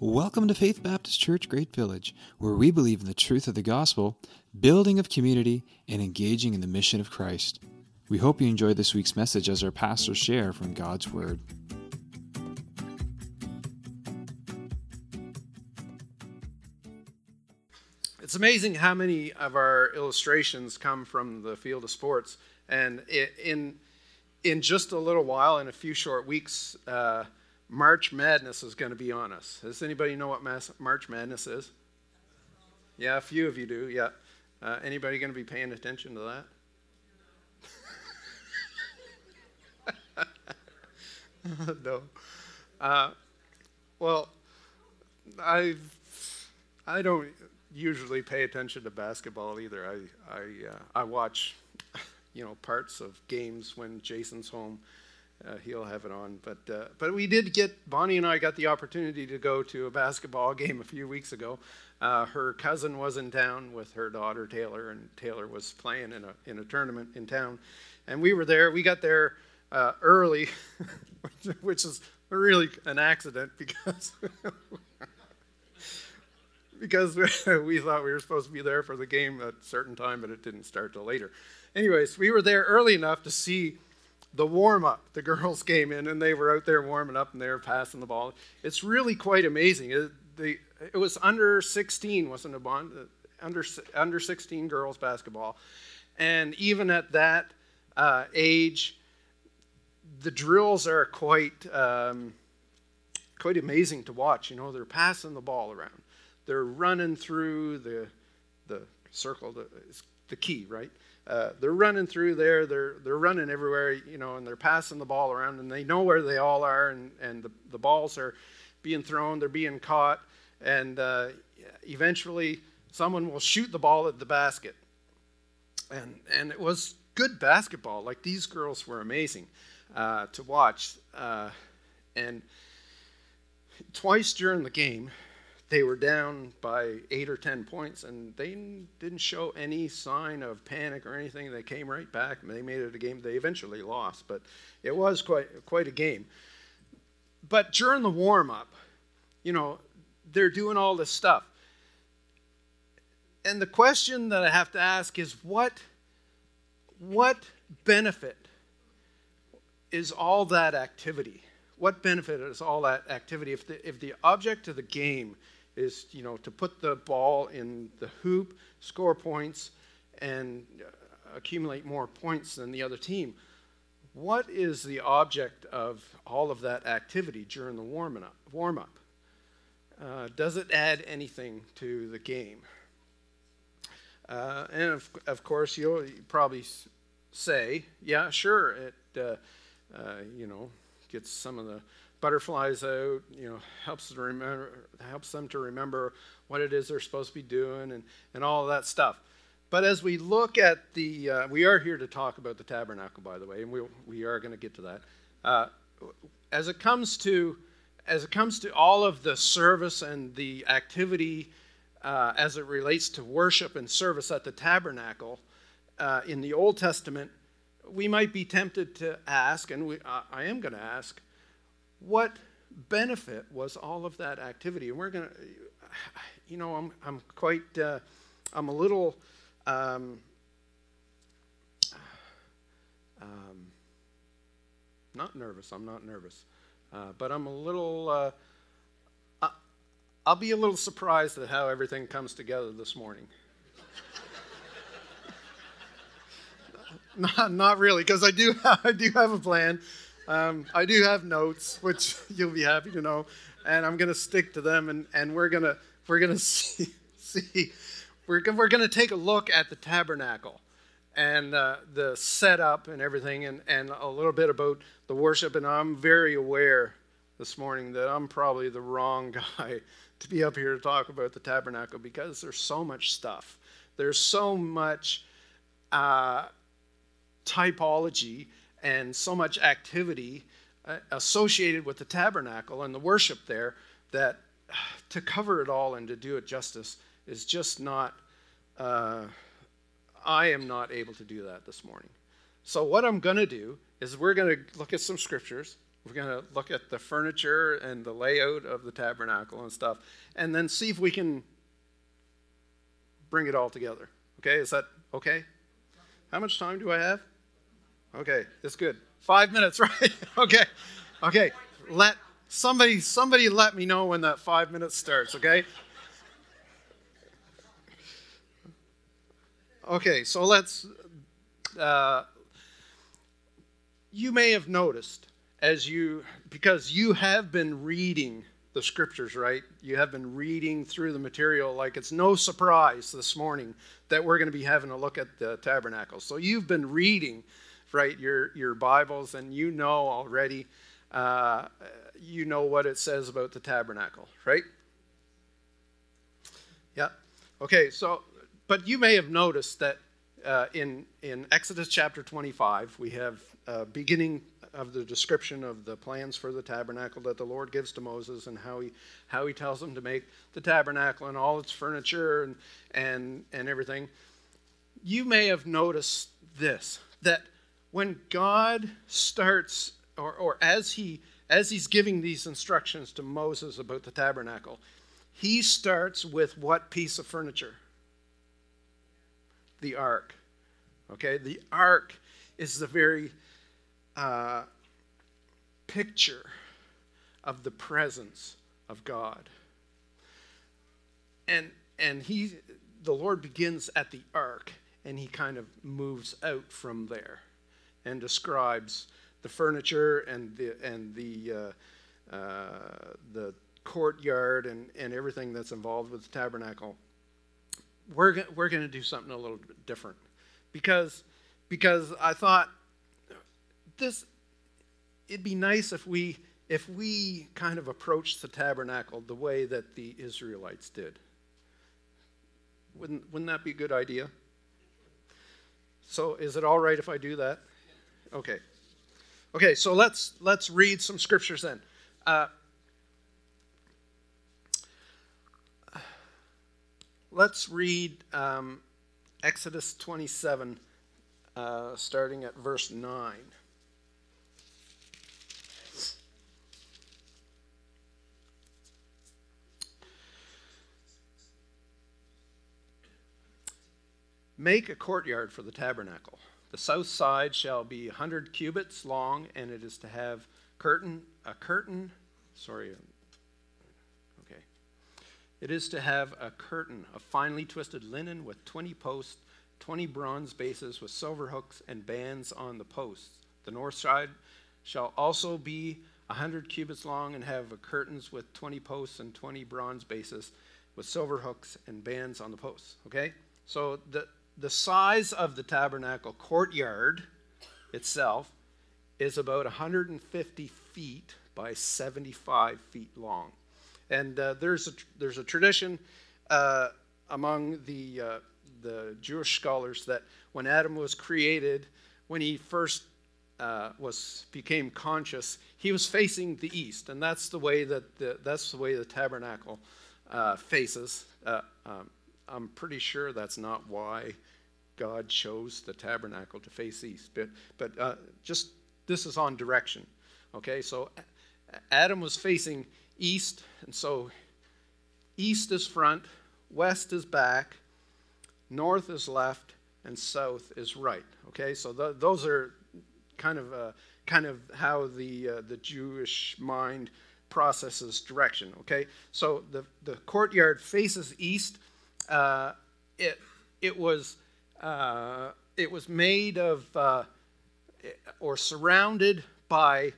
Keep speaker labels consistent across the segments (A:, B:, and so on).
A: Welcome to Faith Baptist Church Great Village, where we believe in the truth of the gospel, building of community, and engaging in the mission of Christ. We hope you enjoy this week's message as our pastors share from God's Word.
B: It's amazing how many of our illustrations come from the field of sports. And in, in just a little while, in a few short weeks, uh, March Madness is going to be on us. Does anybody know what March Madness is? Yeah, a few of you do. Yeah. Uh, anybody going to be paying attention to that? no. Uh, well, I I don't usually pay attention to basketball either. I I uh, I watch you know parts of games when Jason's home uh, he'll have it on. But uh, but we did get Bonnie and I got the opportunity to go to a basketball game a few weeks ago. Uh, her cousin was in town with her daughter Taylor, and Taylor was playing in a in a tournament in town, and we were there. We got there uh, early, which is really an accident because. because we thought we were supposed to be there for the game at a certain time, but it didn't start till later. Anyways, we were there early enough to see the warm up. The girls came in and they were out there warming up and they were passing the ball. It's really quite amazing. It, it was under 16, wasn't it, Bond? Uh, under, under 16 girls basketball. And even at that uh, age, the drills are quite, um, quite amazing to watch. You know, they're passing the ball around, they're running through the, the circle, the, the key, right? Uh, they're running through there. They're they're running everywhere, you know, and they're passing the ball around, and they know where they all are, and and the, the balls are being thrown. They're being caught, and uh, eventually someone will shoot the ball at the basket. And and it was good basketball. Like these girls were amazing uh, to watch, uh, and twice during the game, they were down by eight or ten points and they didn't show any sign of panic or anything. They came right back they made it a game they eventually lost but it was quite quite a game. But during the warm-up you know they're doing all this stuff. And the question that i have to ask is what what benefit is all that activity? What benefit is all that activity? If the, if the object of the game is you know to put the ball in the hoop, score points, and accumulate more points than the other team. What is the object of all of that activity during the warm up? Warm up. Uh, does it add anything to the game? Uh, and of, of course, you'll probably say, yeah, sure, it uh, uh, you know gets some of the butterflies out, you know, helps to remember, helps them to remember what it is they're supposed to be doing and, and all that stuff. But as we look at the, uh, we are here to talk about the tabernacle, by the way, and we, we are going to get to that. Uh, as it comes to, as it comes to all of the service and the activity uh, as it relates to worship and service at the tabernacle uh, in the Old Testament, we might be tempted to ask, and we, I am going to ask, what benefit was all of that activity? And we're going to, you know, I'm, I'm quite, uh, I'm a little, um, um, not nervous, I'm not nervous, uh, but I'm a little, uh, I'll be a little surprised at how everything comes together this morning. not, not really, because I do, I do have a plan. Um, I do have notes, which you'll be happy to know, and I'm going to stick to them, and, and we're going to we're going to see, see we're, we're going to take a look at the tabernacle and uh, the setup and everything, and, and a little bit about the worship. And I'm very aware this morning that I'm probably the wrong guy to be up here to talk about the tabernacle because there's so much stuff. There's so much uh, typology and so much activity uh, associated with the tabernacle and the worship there that to cover it all and to do it justice is just not, uh, I am not able to do that this morning. So, what I'm going to do is we're going to look at some scriptures We're going to look at the furniture and the layout of the tabernacle and stuff, and then see if we can bring it all together. Okay, is that okay? How much time do I have? Okay, that's good. Five minutes, right? okay, okay. Let somebody somebody let me know when that five minutes starts. Okay. Okay, so let's. Uh, you may have noticed as you, because you have been reading the scriptures, right? You have been reading through the material. Like it's no surprise this morning that we're going to be having a look at the tabernacle. So you've been reading, right, your your Bibles, and you know already, uh, you know what it says about the tabernacle, right? Yeah. Okay. So but you may have noticed that uh, in, in Exodus chapter 25, we have uh, beginning of the description of the plans for the tabernacle that the Lord gives to Moses and how he, how he tells him to make the tabernacle and all its furniture and, and, and everything. You may have noticed this that when God starts, or, or as, he, as he's giving these instructions to Moses about the tabernacle, he starts with what piece of furniture? the ark. Okay, the ark is the very uh, picture of the presence of God. And and he the Lord begins at the ark and he kind of moves out from there and describes the furniture and the and the uh, uh, the courtyard and, and everything that's involved with the tabernacle we're, we're going to do something a little bit different because, because I thought this, it'd be nice if we, if we kind of approached the tabernacle the way that the Israelites did. Wouldn't, wouldn't that be a good idea? So is it all right if I do that? Okay. Okay, so let's let's read some scriptures then. Uh, let's read um, Exodus 27, uh, starting at verse 9. Make a courtyard for the tabernacle. The south side shall be a hundred cubits long, and it is to have curtain a curtain. Sorry, okay. it is to have a curtain of finely twisted linen with 20 posts, 20 bronze bases with silver hooks and bands on the posts. The north side shall also be a 100 cubits long and have curtains with 20 posts and 20 bronze bases with silver hooks and bands on the posts. Okay? So the, the size of the tabernacle courtyard itself is about 150 feet by 75 feet long. And uh, there's, a, there's a tradition uh, among the, uh, the Jewish scholars that when Adam was created, when he first uh, was became conscious, he was facing the east, and that's the way that the, that's the way the tabernacle uh, faces. Uh, um, I'm pretty sure that's not why God chose the tabernacle to face east, but but just this is on direction. Okay, so Adam was facing east, and so east is front, west is back, north is left, and south is right. Okay, so th- those are kind of uh, kind of how the uh, the Jewish mind processes direction. Okay, so the the courtyard faces east. Uh, it it was uh, it was made of uh, or surrounded by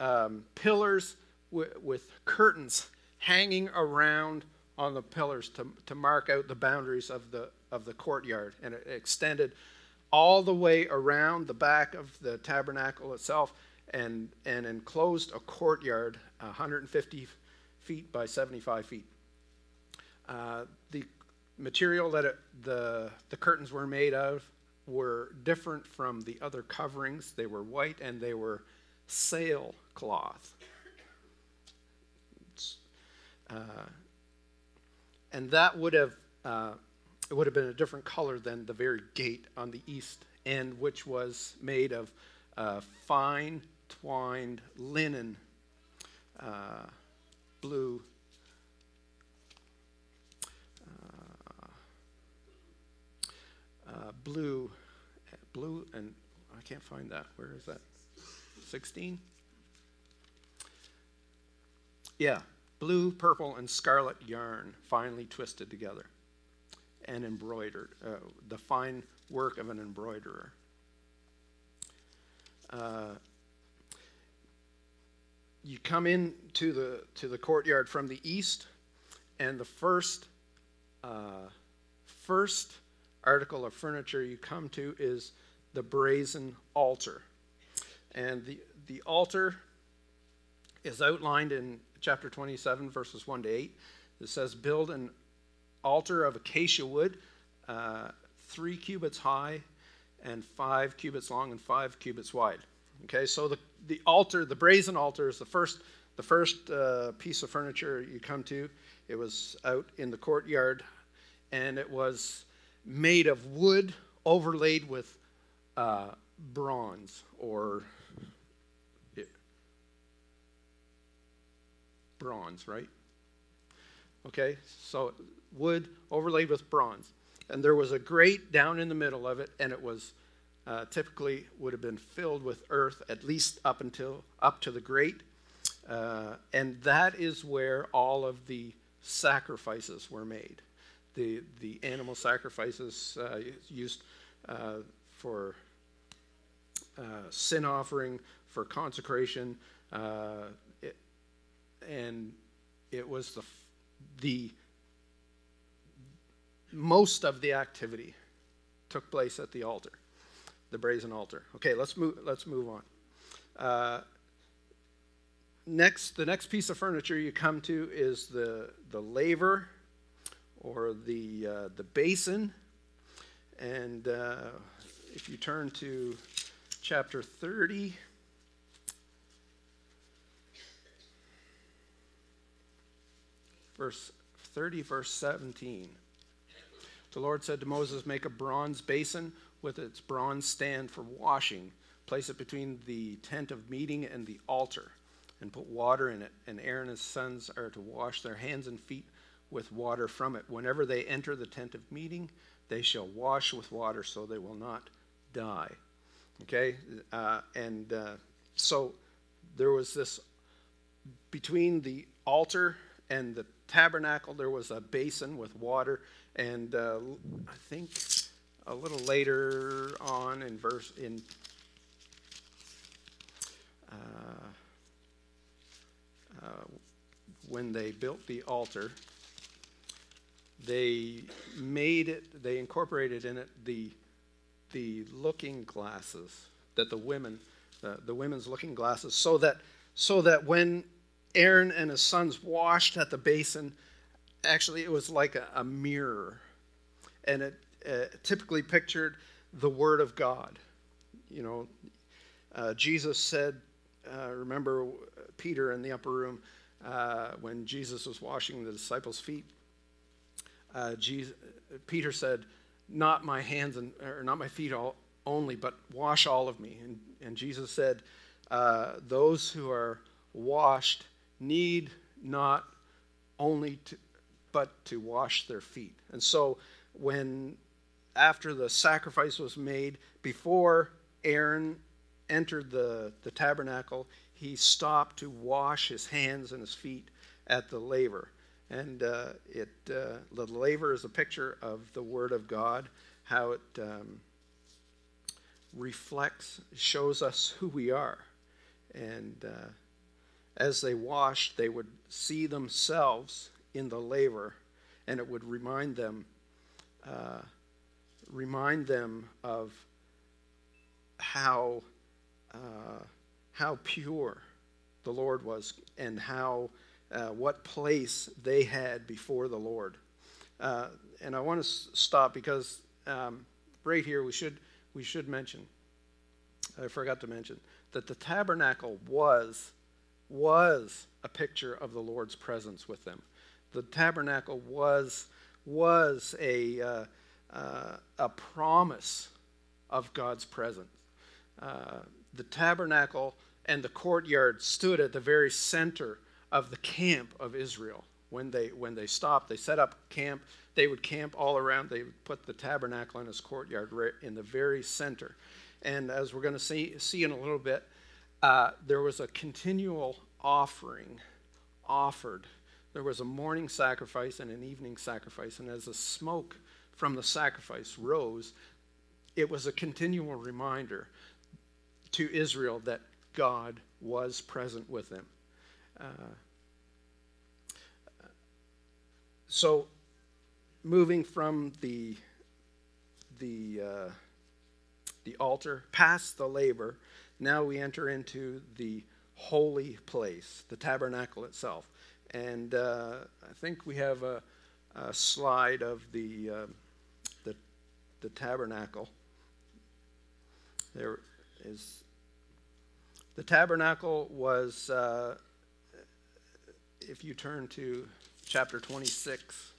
B: um, pillars with, with curtains hanging around on the pillars to, to mark out the boundaries of the, of the courtyard. And it extended all the way around the back of the tabernacle itself and, and enclosed a courtyard 150 feet by 75 feet. Uh, the material that it, the, the curtains were made of were different from the other coverings. They were white and they were sailcloth. Uh, and that would have uh, it would have been a different color than the very gate on the east end, which was made of uh, fine twined linen, uh, blue. Uh, blue, blue, and I can't find that. Where is that? 16? Yeah, blue, purple, and scarlet yarn finely twisted together and embroidered, uh, the fine work of an embroiderer. Uh, you come in to the to the courtyard from the east, and the first uh, first article of furniture you come to is the brazen altar, and the the altar is outlined in chapter 27, verses 1 to 8. It says, Build an altar of acacia wood, uh, three cubits high, and five cubits long, and five cubits wide. Okay, so the, the altar, the brazen altar, is the first, the first uh, piece of furniture you come to. It was out in the courtyard, and it was made of wood overlaid with uh, bronze or bronze, right? Okay, so wood overlaid with bronze. And there was a grate down in the middle of it, and it was uh, typically would have been filled with earth at least up until up to the grate. Uh, and that is where all of the sacrifices were made. The, the animal sacrifices uh, used uh, for uh, sin offering, for consecration, uh, and it was the the most of the activity took place at the altar, the brazen altar. Okay, let's move. Let's move on. Uh, next, the next piece of furniture you come to is the the laver, or the uh, the basin, and uh, if you turn to chapter thirty. verse 30, verse 17. The Lord said to Moses, Make a bronze basin with its bronze stand for washing. Place it between the tent of meeting and the altar, and put water in it. And Aaron and his sons are to wash their hands and feet with water from it. Whenever they enter the tent of meeting, they shall wash with water so they will not die. Okay? Uh, and uh, so there was this between the altar and the tabernacle, there was a basin with water, and uh, I think a little later on in verse in uh, uh, when they built the altar, they made it, they incorporated in it the the looking glasses that the women, the, the women's looking glasses, so that so that when Aaron and his sons washed at the basin. Actually, it was like a, a mirror, and it uh, typically pictured the Word of God. You know, uh, Jesus said, uh, remember Peter in the upper room uh, when Jesus was washing the disciples' feet? Uh, Jesus, Peter said, Not my hands and or not my feet all, only, but wash all of me. And, and Jesus said, uh, Those who are washed need not only to, but to wash their feet. And so when after the sacrifice was made, before Aaron entered the, the tabernacle, he stopped to wash his hands and his feet at the laver. And uh, it, uh, the laver is a picture of the Word of God, how it um, reflects, shows us who we are. And uh, as they washed, they would see themselves in the laver, and it would remind them, uh, remind them of how uh, how pure the Lord was, and how uh, what place they had before the Lord. Uh, and I want to stop because um, right here we should we should mention. I forgot to mention that the tabernacle was was a picture of the Lord's presence with them. The tabernacle was, was a, uh, uh, a promise of God's presence. Uh, the tabernacle and the courtyard stood at the very center of the camp of Israel. When they when they stopped, they set up camp. They would camp all around. They would put the tabernacle in its courtyard right in the very center. And as we're going to see see in a little bit, uh, there was a continual offering offered. There was a morning sacrifice and an evening sacrifice, and as the smoke from the sacrifice rose, it was a continual reminder to Israel that God was present with them. Uh, so, moving from the the uh, the altar past the laver, now we enter into the holy place, the tabernacle itself. And uh, I think we have a, a slide of the, uh, the, the tabernacle. There is the tabernacle was, uh, if you turn to chapter 26.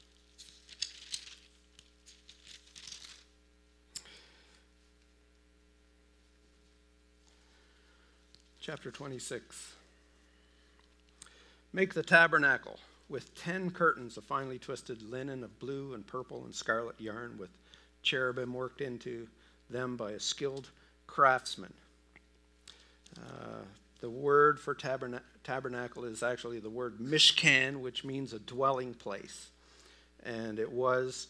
B: Chapter 26. Make the tabernacle with ten curtains of finely twisted linen of blue and purple and scarlet yarn with cherubim worked into them by a skilled craftsman. Uh, the word for taberna- tabernacle is actually the word mishkan, which means a dwelling place, and it was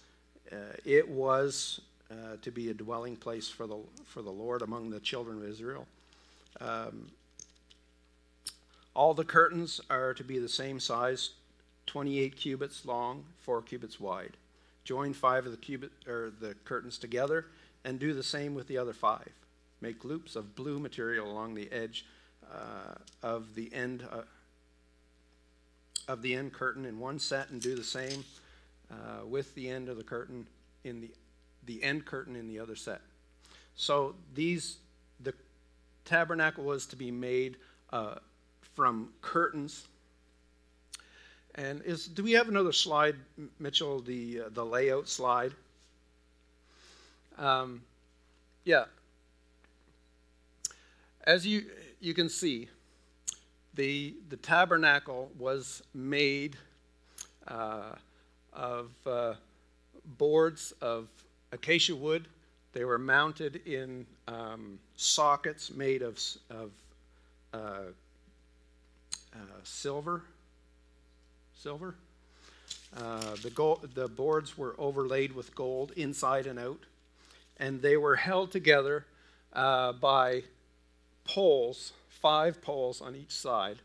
B: uh, it was uh, to be a dwelling place for the for the Lord among the children of Israel. Um, all the curtains are to be the same size, 28 cubits long, 4 cubits wide. Join five of the cubit or the curtains together and do the same with the other five. Make loops of blue material along the edge of the end uh, of the end curtain in one set, and do the same uh, with the end of the curtain in the the end curtain in the other set. So these the tabernacle was to be made uh, from curtains. And is do we have another slide, Mitchell? The uh, the layout slide. Um, yeah, as you, you can see, the, the tabernacle was made uh, of uh, boards of acacia wood. They were mounted in um, sockets made of, of uh, uh silver. Silver. Uh, the, gold, the boards were overlaid with gold inside and out, and they were held together uh, by poles, five poles on each side,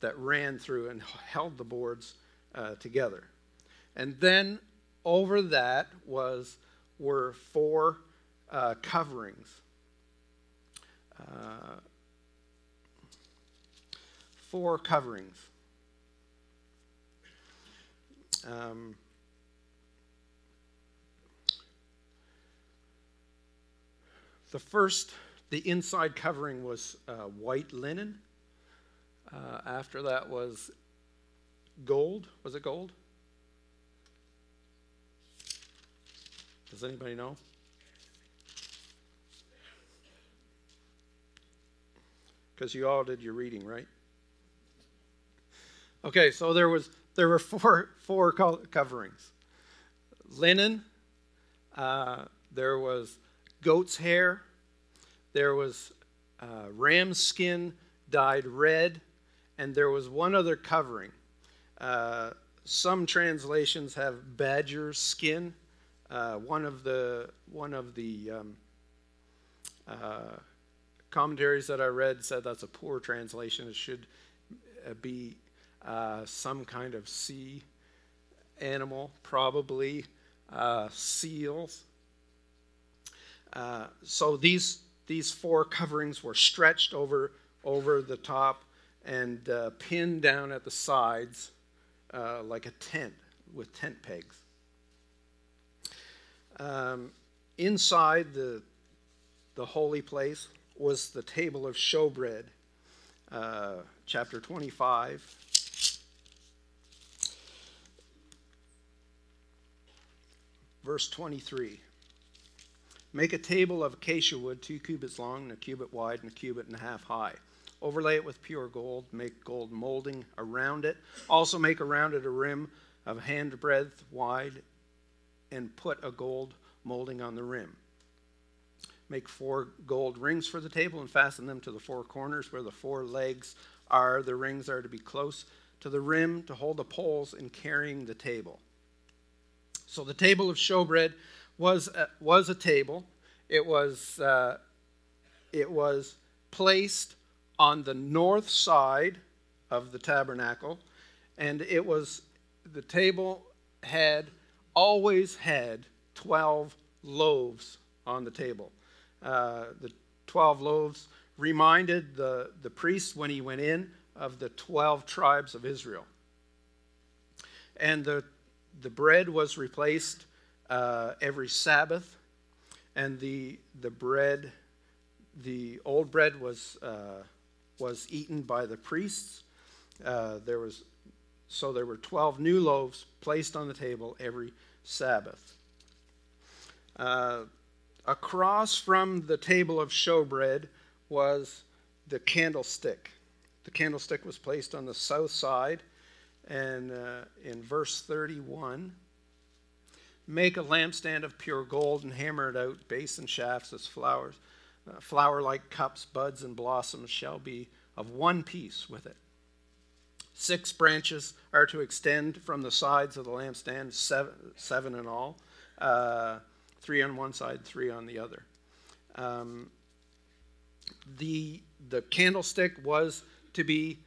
B: that ran through and held the boards uh, together. And then over that was were four uh, coverings. Uh, four coverings. Um, the first the inside covering was uh, white linen. Uh, after that was gold. Was it gold? Does anybody know? Because you all did your reading, right? Okay, so there was there were four four coverings: linen. Uh, there was goat's hair there was uh, ram skin dyed red, and there was one other covering. Uh, some translations have badger skin. Uh, one of the one of the um, uh, commentaries that I read said that's a poor translation. It should uh, be uh, some kind of sea animal, probably seals. so these these four coverings were stretched over, over the top and uh, pinned down at the sides uh, like a tent with tent pegs. Um, inside the, the holy place was the table of showbread, uh, chapter 25. Verse 23. Make a table of acacia wood, two cubits long and a cubit wide and a cubit and a half high. overlay it with pure gold, make gold molding around it. Also, make around it a rim of hand breadth wide, and put a gold molding on the rim. Make four gold rings for the table and fasten them to the four corners where the four legs are. The rings are to be close to the rim to hold the poles in carrying the table. So the table of showbread was a, was a table. It was uh, it was placed on the north side of the tabernacle, and it was the table had always had twelve loaves on the table. Uh, the twelve loaves reminded the the priest when he went in of the twelve tribes of Israel, and the the bread was replaced uh, every Sabbath, and the the bread, the old bread was uh, was eaten by the priests. Uh, there was so there were twelve new loaves placed on the table every Sabbath. Uh, across from the table of showbread was the candlestick. The candlestick was placed on the south side, and uh, in verse 31, make a lampstand of pure gold and hammer it out, base and shafts as flowers. Uh, flower like cups, buds, and blossoms shall be of one piece with it. Six branches are to extend from the sides of the lampstand, seven, seven in all, uh, three on one side, three on the other. Um, the, the candlestick was to be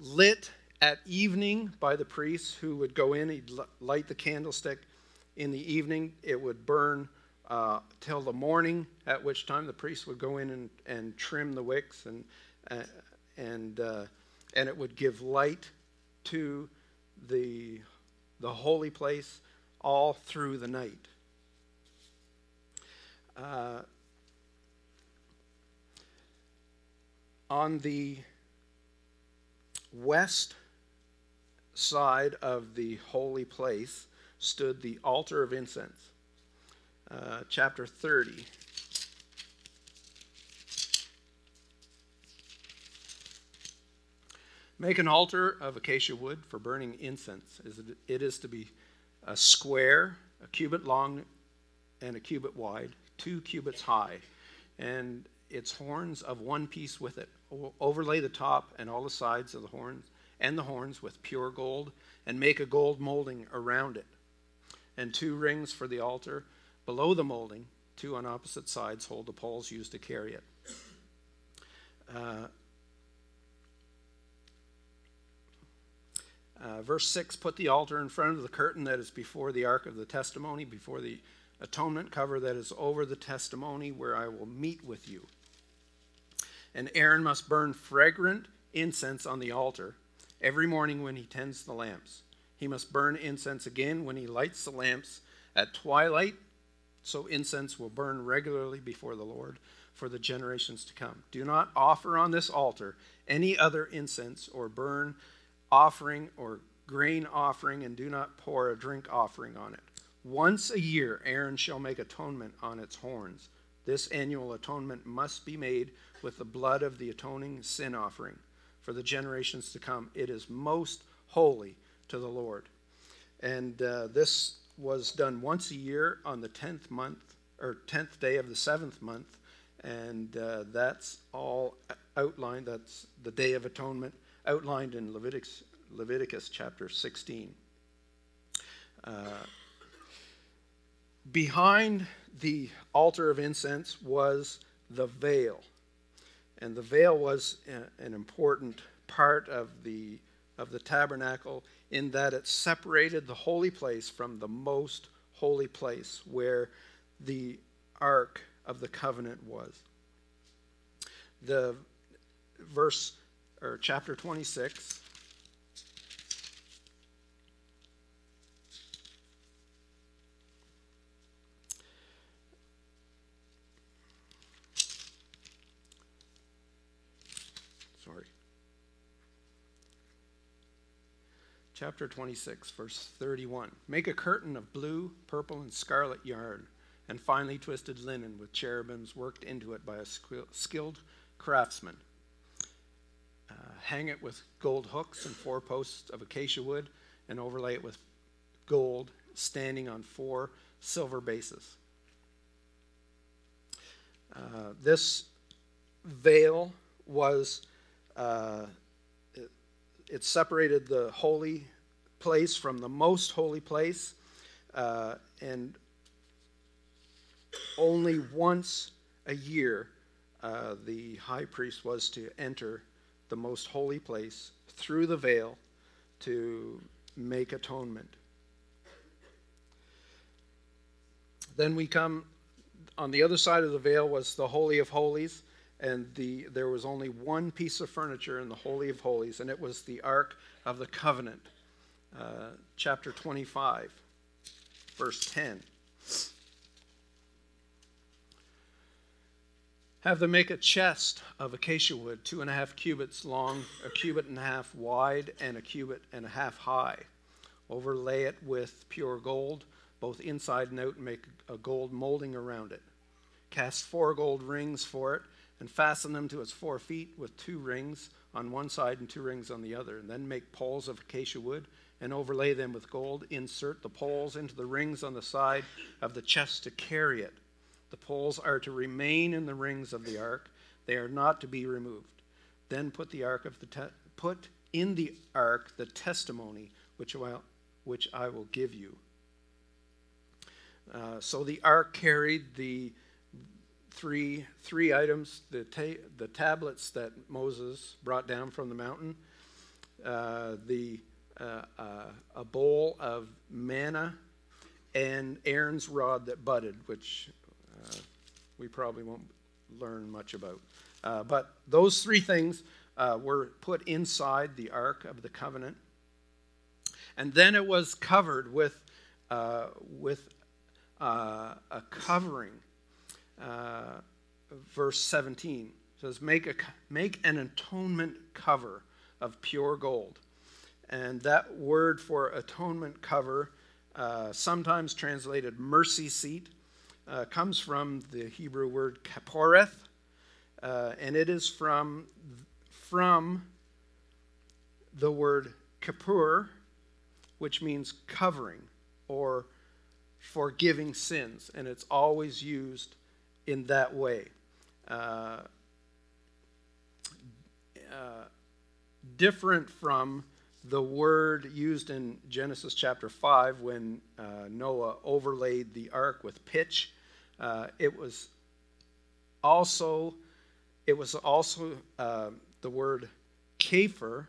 B: lit at evening by the priests who would go in, he'd light the candlestick. In the evening, it would burn uh, till the morning, at which time the priest would go in and, and trim the wicks and, uh, and, uh, and it would give light to the, the holy place all through the night. Uh, on the west side of the holy place stood the altar of incense. Uh, chapter 30. Make an altar of acacia wood for burning incense. It is to be a square, a cubit long, and a cubit wide, two cubits high, and its horns of one piece with it. Overlay the top and all the sides of the horns and the horns with pure gold, and make a gold molding around it. And two rings for the altar below the molding, two on opposite sides, hold the poles used to carry it. Uh, Uh, verse 6 Put the altar in front of the curtain that is before the ark of the testimony, before the atonement cover that is over the testimony, where I will meet with you. And Aaron must burn fragrant incense on the altar every morning when he tends the lamps. He must burn incense again when he lights the lamps at twilight, so incense will burn regularly before the Lord for the generations to come. Do not offer on this altar any other incense or burn offering or grain offering, and do not pour a drink offering on it. Once a year, Aaron shall make atonement on its horns. This annual atonement must be made with the blood of the atoning sin offering for the generations to come. It is most holy to the Lord. And uh, this was done once a year on the 10th month, or 10th day of the seventh month. And uh, that's all outlined. That's the Day of Atonement outlined in Leviticus, Leviticus chapter 16. Uh, behind the altar of incense was the veil. And the veil was an important part of the, of the tabernacle in that it separated the holy place from the most holy place where the ark of the covenant was. The verse or chapter 26. Sorry. Chapter 26, verse 31. Make a curtain of blue, purple, and scarlet yarn, and finely twisted linen with cherubims worked into it by a skilled craftsman hang it with gold hooks and four posts of acacia wood, and overlay it with gold, standing on four silver bases. Uh, this veil was, uh, it, separated the holy place from the most holy place, uh, and only once a year uh, the high priest was to enter the most holy place through the veil to make atonement. Then we come on the other side of the veil was the Holy of Holies, and the, there was only one piece of furniture in the Holy of Holies, and it was the Ark of the Covenant, uh, chapter 25, verse 10. Have them make a chest of acacia wood, two and a half cubits long, a cubit and a half wide, and a cubit and a half high. Overlay it with pure gold, both inside and out, and make a gold molding around it. Cast four gold rings for it, and fasten them to its four feet with two rings on one side and two rings on the other. And then make poles of acacia wood and overlay them with gold. Insert the poles into the rings on the side of the chest to carry it the poles are to remain in the rings of the ark, they are not to be removed. Then put the ark of the te- put in the ark the testimony which I, which I will give you. Uh, so the ark carried the three three items: the ta- the tablets that Moses brought down from the mountain, uh, the uh, uh a bowl of manna, and Aaron's rod that budded, which uh, we probably won't learn much about. Uh, but those three things uh, were put inside the Ark of the Covenant. And then it was covered with, with a covering. Uh, verse 17 says, make, a, make an atonement cover of pure gold. And that word for atonement cover, sometimes translated mercy seat, uh, comes from the Hebrew word kaporeth, uh, and it is from, from the word kapur, which means covering or forgiving sins, and it's always used in that way. Uh, uh different from the word used in Genesis chapter 5 when uh, Noah overlaid the ark with pitch. Uh, it was also it was also uh, the word kafer,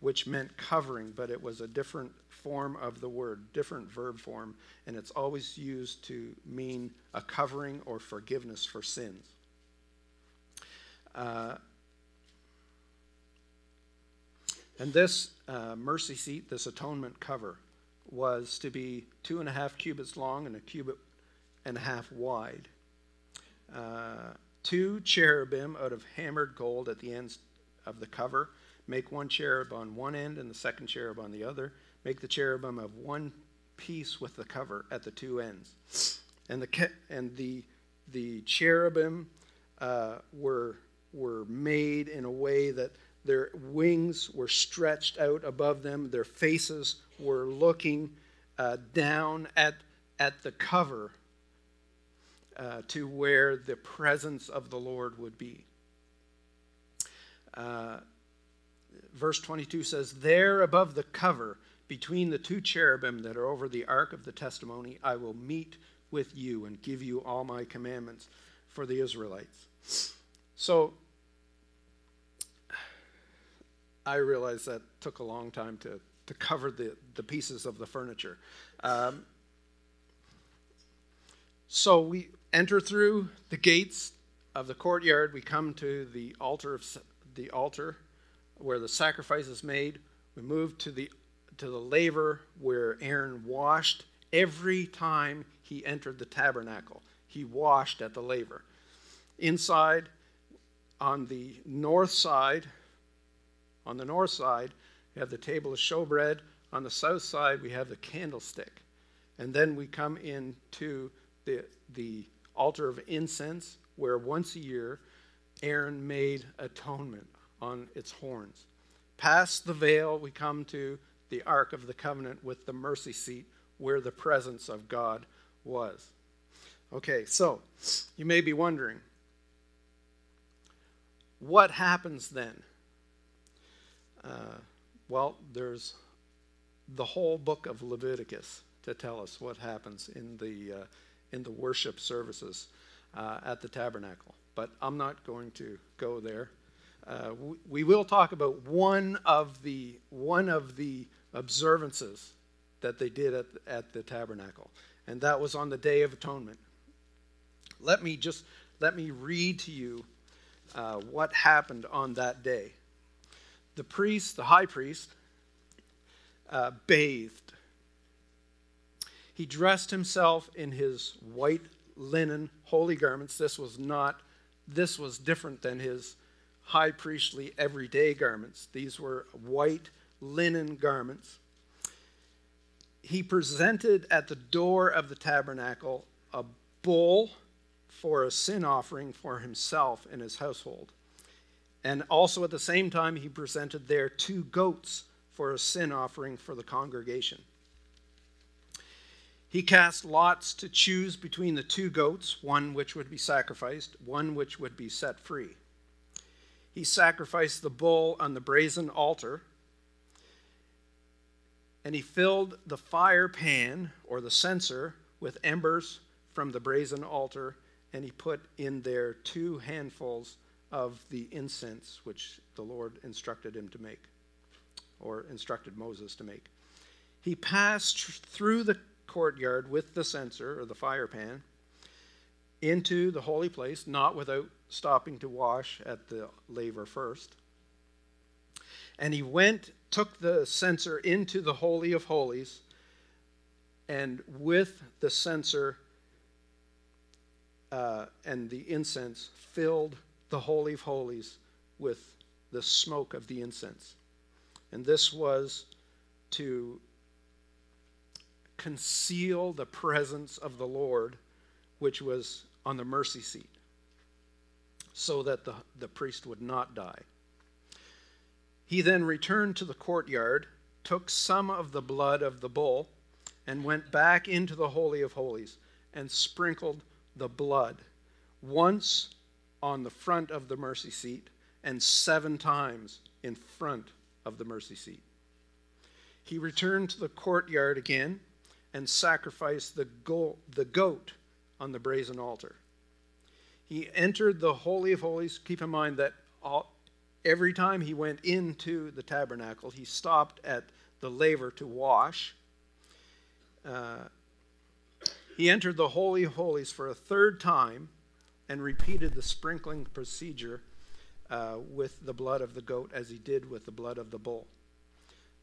B: which meant covering, but it was a different form of the word, different verb form, and it's always used to mean a covering or forgiveness for sins. Uh, and this uh, mercy seat, this atonement cover, was to be two and a half cubits long and a cubit and a half wide. Uh, two cherubim out of hammered gold at the ends of the cover. Make one cherub on one end and the second cherub on the other. Make the cherubim of one piece with the cover at the two ends. And the and the the cherubim uh, were were made in a way that their wings were stretched out above them. Their faces were looking uh, down at, at the cover uh, to where the presence of the Lord would be. Uh, verse 22 says, There above the cover, between the two cherubim that are over the ark of the testimony, I will meet with you and give you all my commandments for the Israelites. So I realize that took a long time to, to cover the, the pieces of the furniture. Um, so we enter through the gates of the courtyard. We come to the altar of the altar where the sacrifice is made. We move to the to the laver where Aaron washed every time he entered the tabernacle. He washed at the laver. Inside, on the north side, on the north side, we have the table of showbread. On the south side, we have the candlestick. And then we come into the, the altar of incense, where once a year Aaron made atonement on its horns. past the veil, we come to the Ark of the Covenant with the mercy seat where the presence of God was. Okay, so you may be wondering what happens then? Uh, well, there's the whole book of Leviticus to tell us what happens in the, uh, in the worship services uh, at the tabernacle. But I'm not going to go there. Uh, we, we, will talk about one of the, one of the observances that they did at, at the tabernacle, and that was on the Day of Atonement. Let me just let me read to you uh, what happened on that day. The priest, the high priest, uh, bathed. He dressed himself in his white linen holy garments. This was not, this was different than his high priestly everyday garments. These were white linen garments. He presented at the door of the tabernacle a bull for a sin offering for himself and his household. And also at the same time, he presented there two goats for a sin offering for the congregation. He cast lots to choose between the two goats, one which would be sacrificed, one which would be set free. He sacrificed the bull on the brazen altar, and he filled the fire pan or the censer with embers from the brazen altar and he put in there two handfuls of the incense which the Lord instructed him to make, or instructed Moses to make. He passed through the courtyard with the censer or the fire pan into the holy place, not without stopping to wash at the laver first. And he went, took the censer into the Holy of Holies, and with the censer uh, and the incense filled the Holy of Holies with the smoke of the incense. And this was to conceal the presence of the Lord, which was on the mercy seat, so that the, the priest would not die. He then returned to the courtyard, took some of the blood of the bull, and went back into the Holy of Holies and sprinkled the blood once on the front of the mercy seat and seven times in front of the mercy seat. He returned to the courtyard again and sacrificed the, go- the goat on the brazen altar. He entered the Holy of Holies. Keep in mind that all, every time he went into the tabernacle, he stopped at the laver to wash. Uh, he entered the Holy of Holies for a third time and repeated the sprinkling procedure uh, with the blood of the goat as he did with the blood of the bull.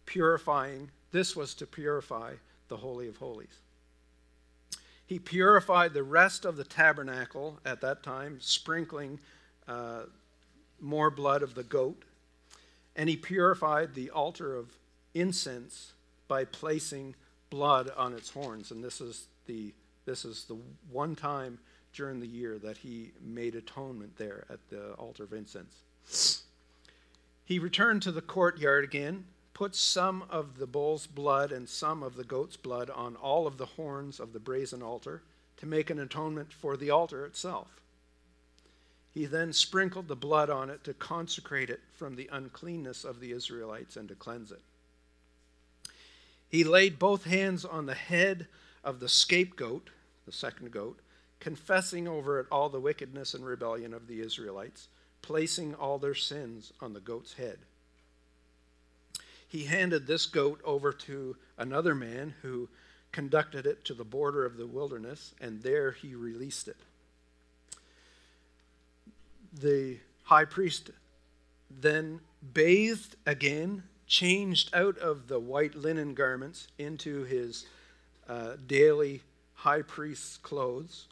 B: Purifying, this was to purify the Holy of Holies. He purified the rest of the tabernacle at that time, sprinkling uh, more blood of the goat. And he purified the altar of incense by placing blood on its horns. And this is the this is the one time during the year that he made atonement there at the altar of incense. He returned to the courtyard again, put some of the bull's blood and some of the goat's blood on all of the horns of the brazen altar to make an atonement for the altar itself. He then sprinkled the blood on it to consecrate it from the uncleanness of the Israelites and to cleanse it. He laid both hands on the head of the scapegoat, the second goat, confessing over it all the wickedness and rebellion of the Israelites, placing all their sins on the goat's head. He handed this goat over to another man who conducted it to the border of the wilderness, and there he released it. The high priest then bathed again, changed out of the white linen garments into his uh, daily high priest's clothes.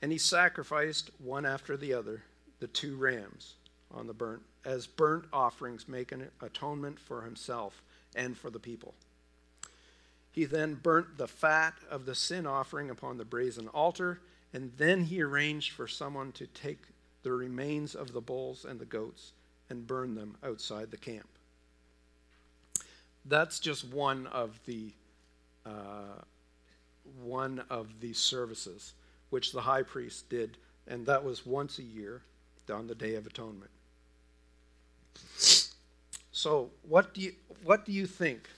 B: And he sacrificed one after the other the two rams on the burnt as burnt offerings making atonement for himself and for the people. He then burnt the fat of the sin offering upon the brazen altar, and then he arranged for someone to take the remains of the bulls and the goats and burn them outside the camp. That's just one of the uh, one of the services which the high priest did, and that was once a year on the Day of Atonement. So, what do you what do you think?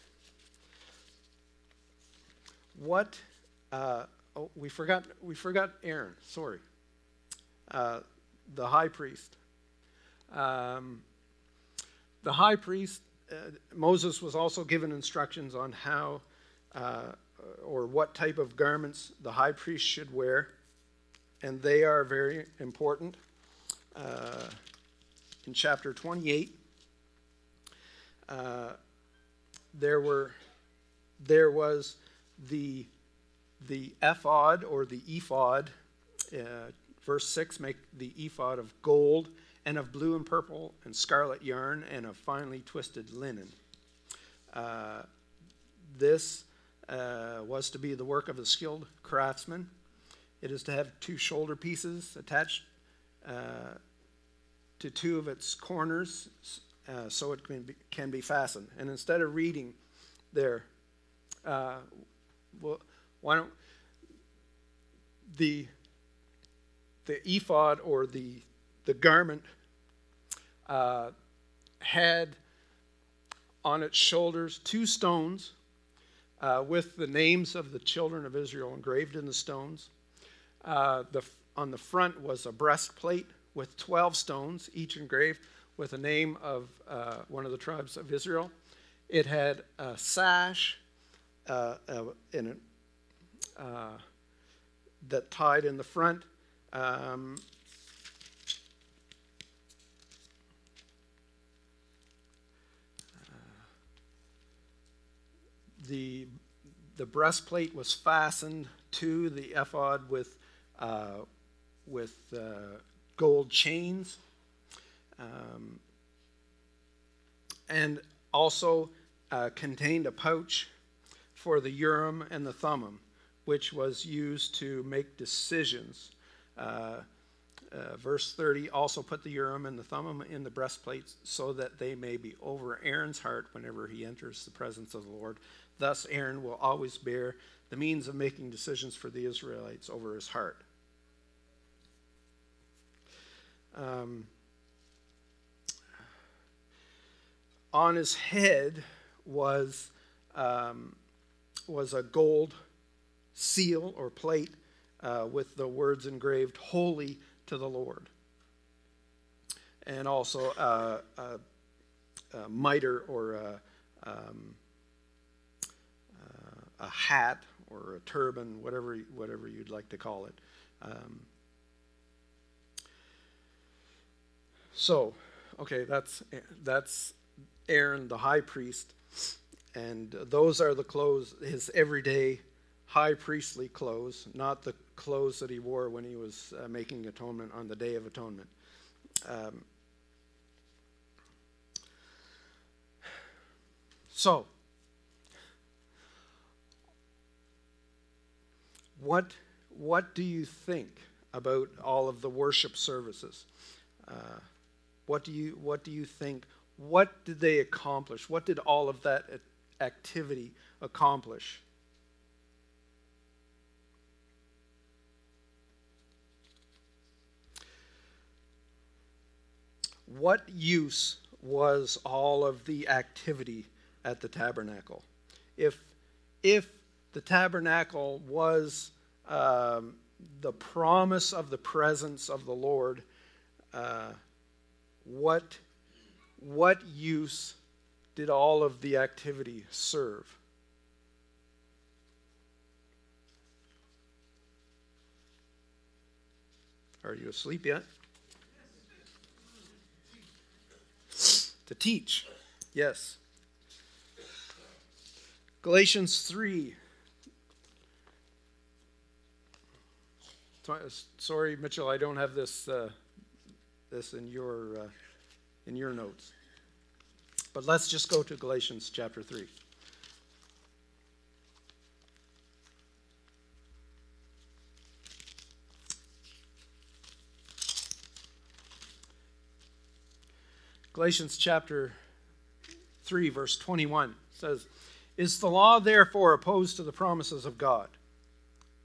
B: What uh, oh, we forgot we forgot Aaron. Sorry, uh, the high priest. Um, the high priest uh, Moses was also given instructions on how uh, or what type of garments the high priest should wear, and they are very important. Uh, in chapter 28, uh, there were there was the the ephod or the ephod. Uh, verse six make the ephod of gold and of blue and purple and scarlet yarn and of finely twisted linen. Uh, this uh, was to be the work of a skilled craftsman. It is to have two shoulder pieces attached uh, to two of its corners uh, so it can be, can be fastened. And instead of reading there, uh, well, why don't the the ephod or the the garment uh, had on its shoulders two stones uh, with the names of the children of Israel engraved in the stones. Uh, the, on the front was a breastplate with 12 stones, each engraved with the name of uh, one of the tribes of Israel. It had a sash uh, uh, in it, uh, that tied in the front. Um, the, the breastplate was fastened to the ephod with, uh, with uh, gold chains. Um, and also uh, contained a pouch for the Urim and the Thummim, which was used to make decisions. Uh, uh, verse 30 also put the Urim and the Thummim in the breastplates so that they may be over Aaron's heart whenever he enters the presence of the Lord. Thus, Aaron will always bear the means of making decisions for the Israelites over his heart. Um, on his head was, um, was a gold seal or plate uh, with the words engraved, Holy to the Lord. And also uh, a, a, mitre or a, um, a hat or a turban, whatever whatever you'd like to call it. Um, so, okay, that's that's Aaron, the high priest, and those are the clothes, his everyday high priestly clothes, not the clothes that he wore when he was uh, making atonement on the Day of Atonement. Um, so, what, what do you think about all of the worship services? Uh, what do you what do you think? What did they accomplish? What did all of that activity accomplish? What use was all of the activity at the tabernacle? If if the tabernacle was um, the promise of the presence of the Lord. Uh, what, what use did all of the activity serve? Are you asleep yet? To teach, yes. Galatians 3 Sorry, Mitchell, I don't have this uh, this in your uh, in your notes. But let's just go to Galatians chapter three. Galatians chapter 3, verse 21 says, Is the law therefore opposed to the promises of God?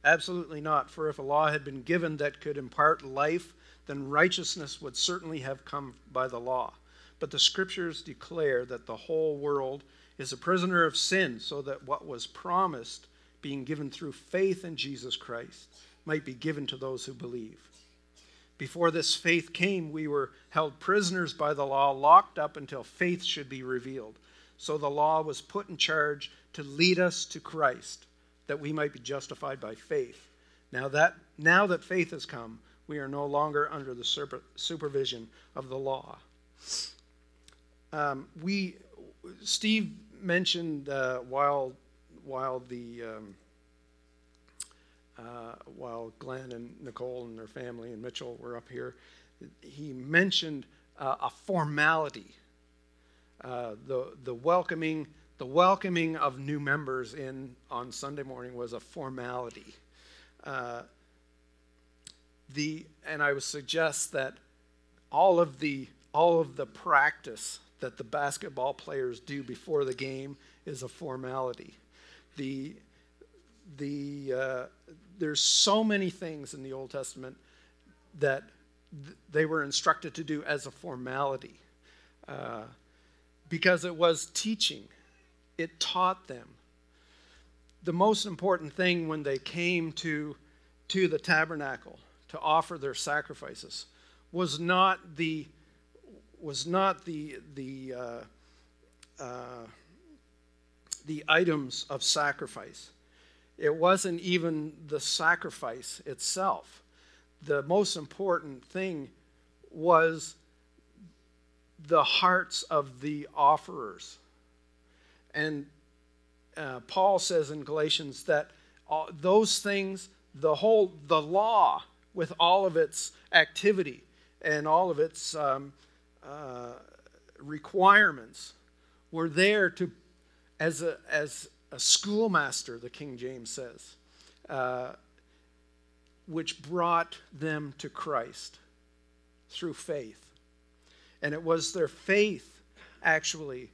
B: Absolutely not. For if a law had been given that could impart life, then righteousness would certainly have come by the law. But the scriptures declare that the whole world is a prisoner of sin, so that what was promised, being given through faith in Jesus Christ, might be given to those who believe. Before this faith came, we were held prisoners by the law, locked up until faith should be revealed. So the law was put in charge to lead us to Christ, that we might be justified by faith. Now that now that faith has come, we are no longer under the super, supervision of the law. Um, we, Steve mentioned uh, while while the um, uh, while Glenn and Nicole and their family and Mitchell were up here, he mentioned uh, a formality, uh, the the welcoming the welcoming of new members in on Sunday morning was a formality. Uh, the and I would suggest that all of the all of the practice that the basketball players do before the game is a formality. The the uh, there's so many things in the Old Testament that th- they were instructed to do as a formality uh, because it was teaching. It taught them. The most important thing when they came to, to the tabernacle to offer their sacrifices was not the was not the the uh, uh, the items of sacrifice. It wasn't even the sacrifice itself. The most important thing was the hearts of the offerers. And uh, Paul says in Galatians that all, those things, the whole, the law with all of its activity and all of its um, uh, requirements were there to, as a, as a schoolmaster, the King James says, uh, which brought them to Christ through faith. And it was their faith, actually,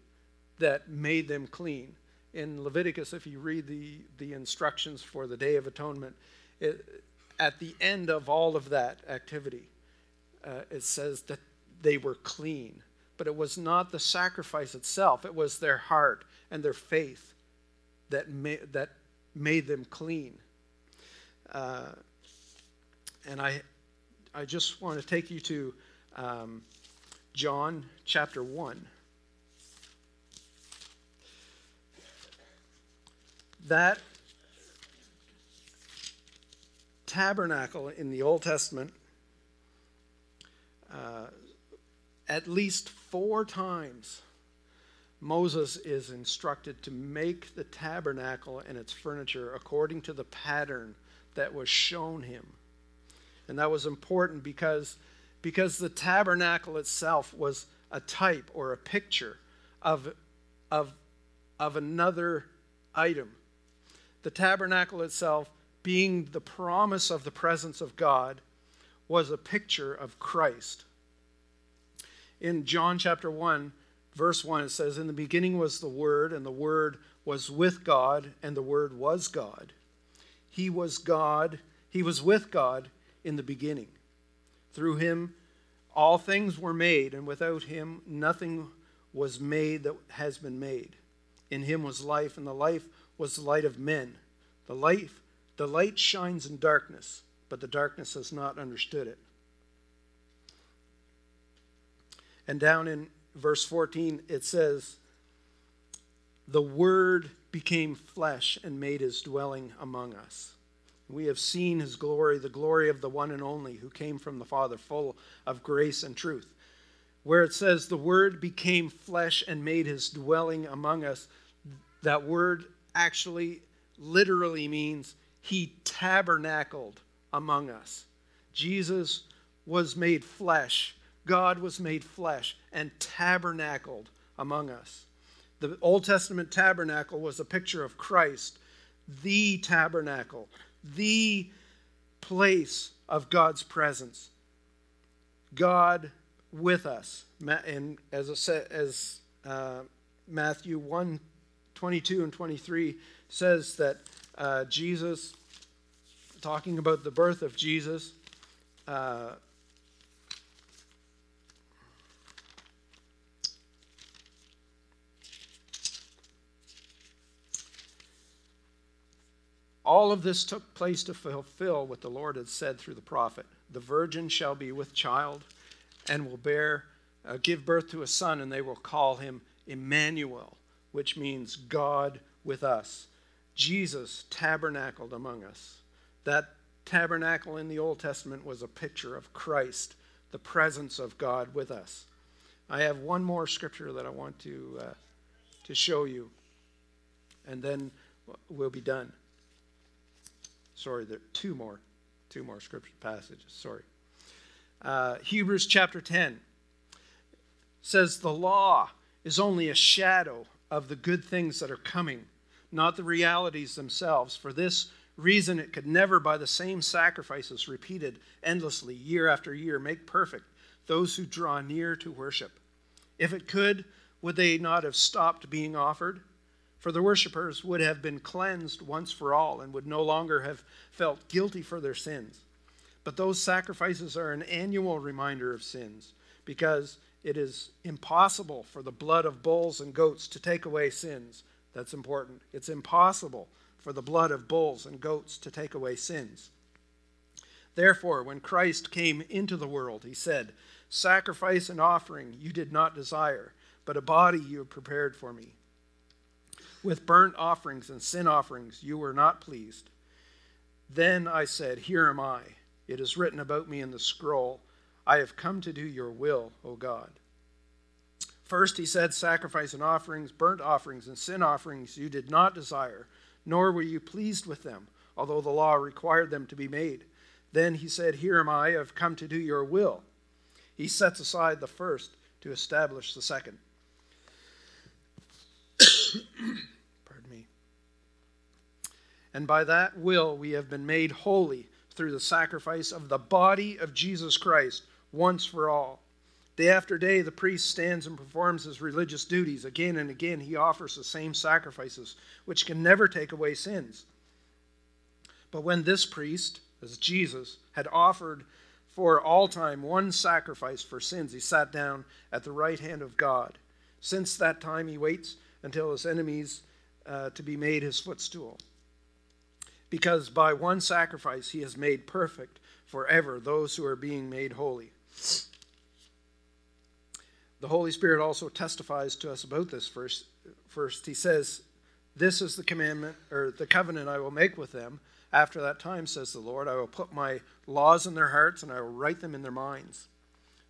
B: that made them clean. In Leviticus, if you read the, the instructions for the Day of Atonement, it, at the end of all of that activity, uh, it says that they were clean. But it was not the sacrifice itself, it was their heart and their faith that, ma- that made them clean. Uh, and I, I just want to take you to um, John chapter 1. That tabernacle in the Old Testament, uh, at least four times, Moses is instructed to make the tabernacle and its furniture according to the pattern that was shown him. And that was important because, because the tabernacle itself was a type or a picture of, of, of another item. The tabernacle itself being the promise of the presence of God, was a picture of Christ. In John chapter 1, verse 1, it says, In the beginning was the Word, and the Word was with God, and the Word was God. He was God, He was with God in the beginning. Through Him, all things were made, and without Him, nothing was made that has been made. In Him was life, and the life was the light of men. The life the light shines in darkness, but the darkness has not understood it. And down in verse 14, it says, The Word became flesh and made his dwelling among us. We have seen his glory, the glory of the one and only who came from the Father, full of grace and truth. Where it says, The Word became flesh and made his dwelling among us, that word actually literally means he tabernacled among us. Jesus was made flesh. God was made flesh and tabernacled among us. The Old Testament tabernacle was a picture of Christ, the tabernacle, the place of God's presence. God with us. And as, as uh, Matthew 1 22 and 23 says that uh, Jesus, talking about the birth of Jesus, uh, All of this took place to fulfill what the Lord had said through the prophet. The virgin shall be with child and will bear, uh, give birth to a son, and they will call him Emmanuel, which means God with us. Jesus tabernacled among us. That tabernacle in the Old Testament was a picture of Christ, the presence of God with us. I have one more scripture that I want to, uh, to show you, and then we'll be done. Sorry, there are two more, two more scripture passages. Sorry. Uh, Hebrews chapter 10 says the law is only a shadow of the good things that are coming, not the realities themselves. For this reason, it could never, by the same sacrifices repeated endlessly year after year, make perfect those who draw near to worship. If it could, would they not have stopped being offered? For the worshippers would have been cleansed once for all and would no longer have felt guilty for their sins. But those sacrifices are an annual reminder of sins because it is impossible for the blood of bulls and goats to take away sins. That's important. It's impossible for the blood of bulls and goats to take away sins. Therefore, when Christ came into the world, he said, Sacrifice and offering you did not desire, but a body you have prepared for me. With burnt offerings and sin offerings you were not pleased. Then I said, Here am I. It is written about me in the scroll. I have come to do your will, O God. First, he said, Sacrifice and offerings, burnt offerings, and sin offerings you did not desire, nor were you pleased with them, although the law required them to be made. Then he said, Here am I, I have come to do your will. He sets aside the first to establish the second. And by that will we have been made holy through the sacrifice of the body of Jesus Christ once for all. Day after day, the priest stands and performs his religious duties. Again and again, he offers the same sacrifices, which can never take away sins. But when this priest, as Jesus, had offered for all time one sacrifice for sins, he sat down at the right hand of God. Since that time, he waits until his enemies uh, to be made his footstool because by one sacrifice he has made perfect forever those who are being made holy. The Holy Spirit also testifies to us about this first. First, he says, This is the commandment, or the covenant I will make with them. After that time, says the Lord, I will put my laws in their hearts and I will write them in their minds.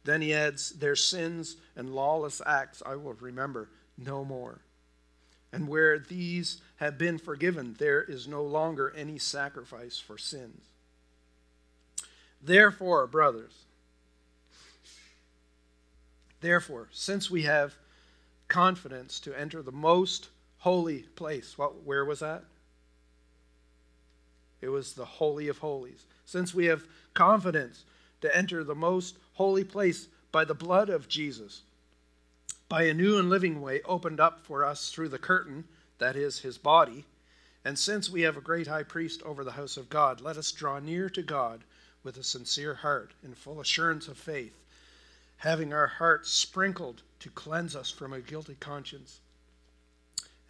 B: Then he adds, Their sins and lawless acts I will remember no more. And where these have been forgiven, there is no longer any sacrifice for sins. Therefore, brothers, therefore, since we have confidence to enter the most holy place, what, where was that? It was the Holy of Holies. Since we have confidence to enter the most holy place by the blood of Jesus, by a new and living way opened up for us through the curtain, that is, his body. And since we have a great high priest over the house of God, let us draw near to God with a sincere heart, in full assurance of faith, having our hearts sprinkled to cleanse us from a guilty conscience,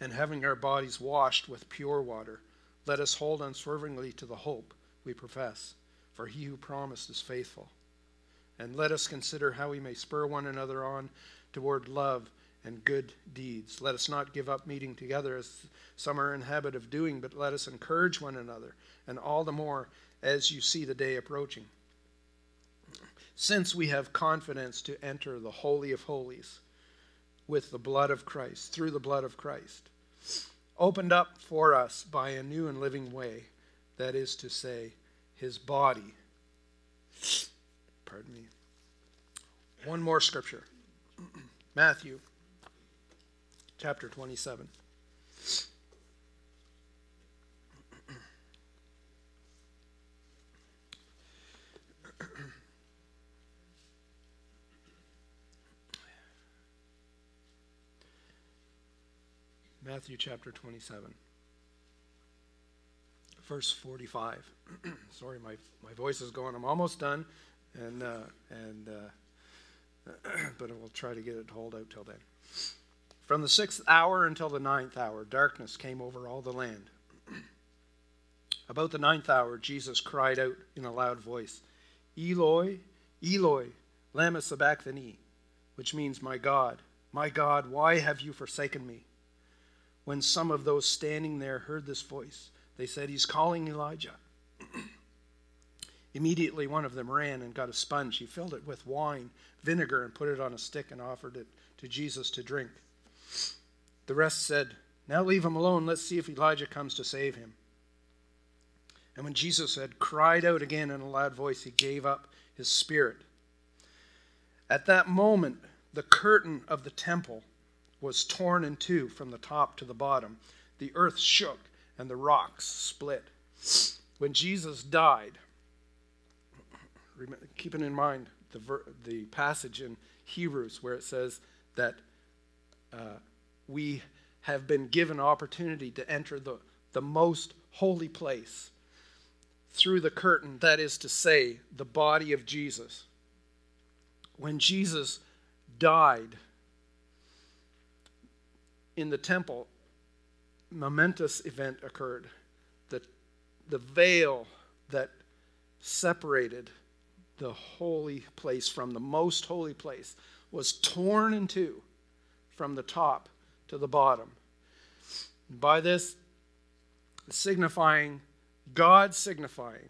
B: and having our bodies washed with pure water. Let us hold unswervingly to the hope we profess, for he who promised is faithful. And let us consider how we may spur one another on toward love and good deeds. Let us not give up meeting together as some are in habit of doing, but let us encourage one another, and all the more as you see the day approaching. Since we have confidence to enter the Holy of Holies with the blood of Christ, through the blood of Christ, opened up for us by a new and living way, that is to say, his body. Pardon me. One more scripture. Matthew chapter 27. Matthew chapter 27, verse 45. Sorry, my, my voice is going. I'm almost done. And, uh, and, uh, but I will try to get it to hold out till then. From the sixth hour until the ninth hour, darkness came over all the land. About the ninth hour, Jesus cried out in a loud voice, Eloi, Eloi, lama sabachthani, which means, My God, my God, why have you forsaken me? When some of those standing there heard this voice, they said, He's calling Elijah. Immediately, one of them ran and got a sponge. He filled it with wine, vinegar, and put it on a stick and offered it to Jesus to drink. The rest said, Now leave him alone. Let's see if Elijah comes to save him. And when Jesus had cried out again in a loud voice, he gave up his spirit. At that moment, the curtain of the temple was torn in two from the top to the bottom. The earth shook and the rocks split. When Jesus died, keeping in mind the, ver- the passage in Hebrews where it says that uh, we have been given opportunity to enter the, the most holy place through the curtain, that is to say, the body of Jesus. When Jesus died, in the temple, momentous event occurred. The, the veil that separated the holy place from the most holy place was torn in two from the top to the bottom. By this, signifying, God signifying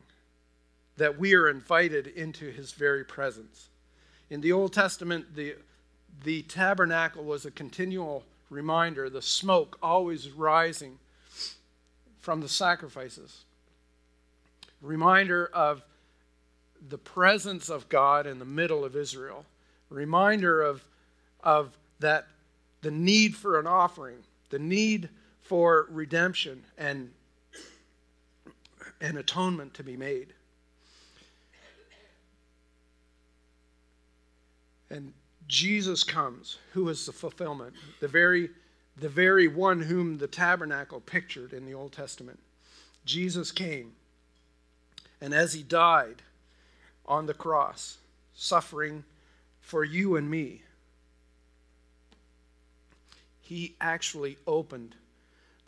B: that we are invited into his very presence. In the Old Testament, the, the tabernacle was a continual reminder, the smoke always rising from the sacrifices. Reminder of the presence of God in the middle of Israel. Reminder of, of that the need for an offering, the need for redemption and, and atonement to be made. And Jesus comes, who is the fulfillment, the very, the very one whom the tabernacle pictured in the Old Testament. Jesus came, and as he died on the cross, suffering for you and me, he actually opened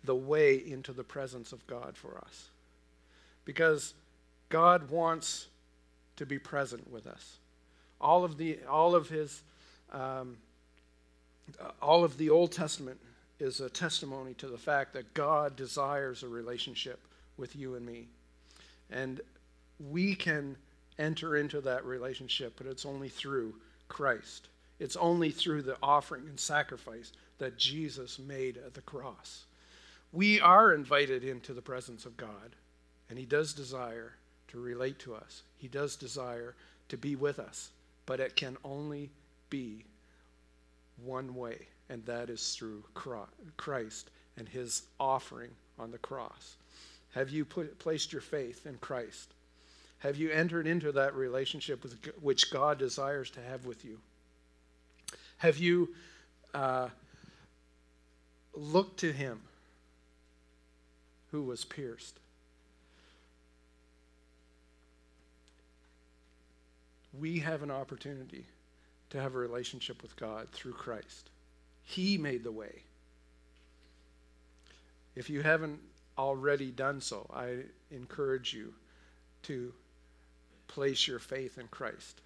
B: the way into the presence of God for us. Because God wants to be present with us. All of the all of his um, all of the Old Testament is a testimony to the fact that God desires a relationship with you and me. And we can enter into that relationship, but it's only through Christ. It's only through the offering and sacrifice that Jesus made at the cross. We are invited into the presence of God, and He does desire to relate to us. He does desire to be with us, but it can only be one way, and that is through Christ and his offering on the cross. Have you put, placed your faith in Christ? Have you entered into that relationship with, which God desires to have with you? Have you uh, looked to him who was pierced? We have an opportunity to have a relationship with God through Christ. He made the way. If you haven't already done so, I encourage you to place your faith in Christ.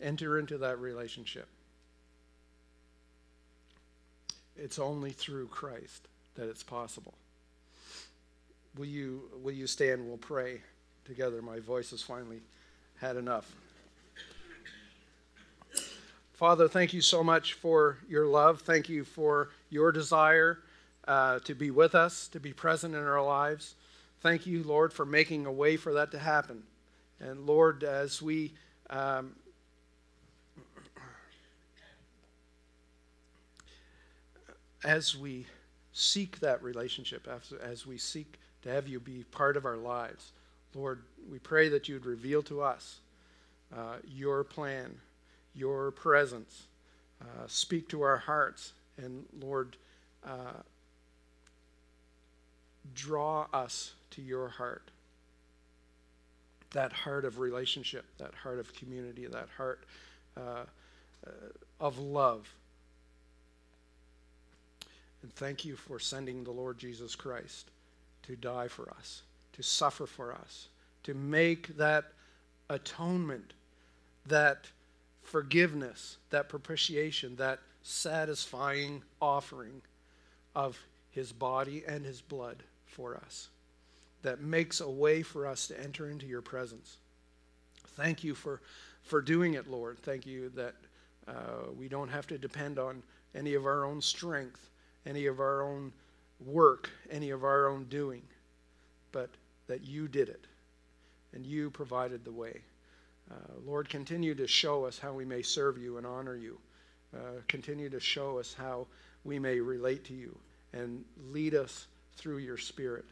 B: Enter into that relationship. It's only through Christ that it's possible. Will you, will you stand? We'll pray together. My voice has finally had enough. Father, thank you so much for your love. Thank you for your desire uh, to be with us, to be present in our lives. Thank you, Lord, for making a way for that to happen. And Lord, as we um, as we seek that relationship, as, we seek to have you be part of our lives, Lord, we pray that you'd reveal to us uh, your plan your presence. Uh, speak to our hearts. And Lord, uh, draw us to your heart. That heart of relationship, that heart of community, that heart uh, uh, of love. And thank you for sending the Lord Jesus Christ to die for us, to suffer for us, to make that atonement, that forgiveness, that propitiation, that satisfying offering of his body and his blood for us, that makes a way for us to enter into your presence. Thank you for, for doing it, Lord. Thank you that uh, we don't have to depend on any of our own strength, any of our own work, any of our own doing, but that you did it and you provided the way. Uh, Lord, continue to show us how we may serve you and honor you. Uh, continue to show us how we may relate to you and lead us through your Spirit.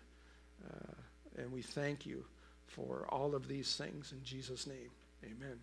B: Uh, and we thank you for all of these things in Jesus' name. Amen.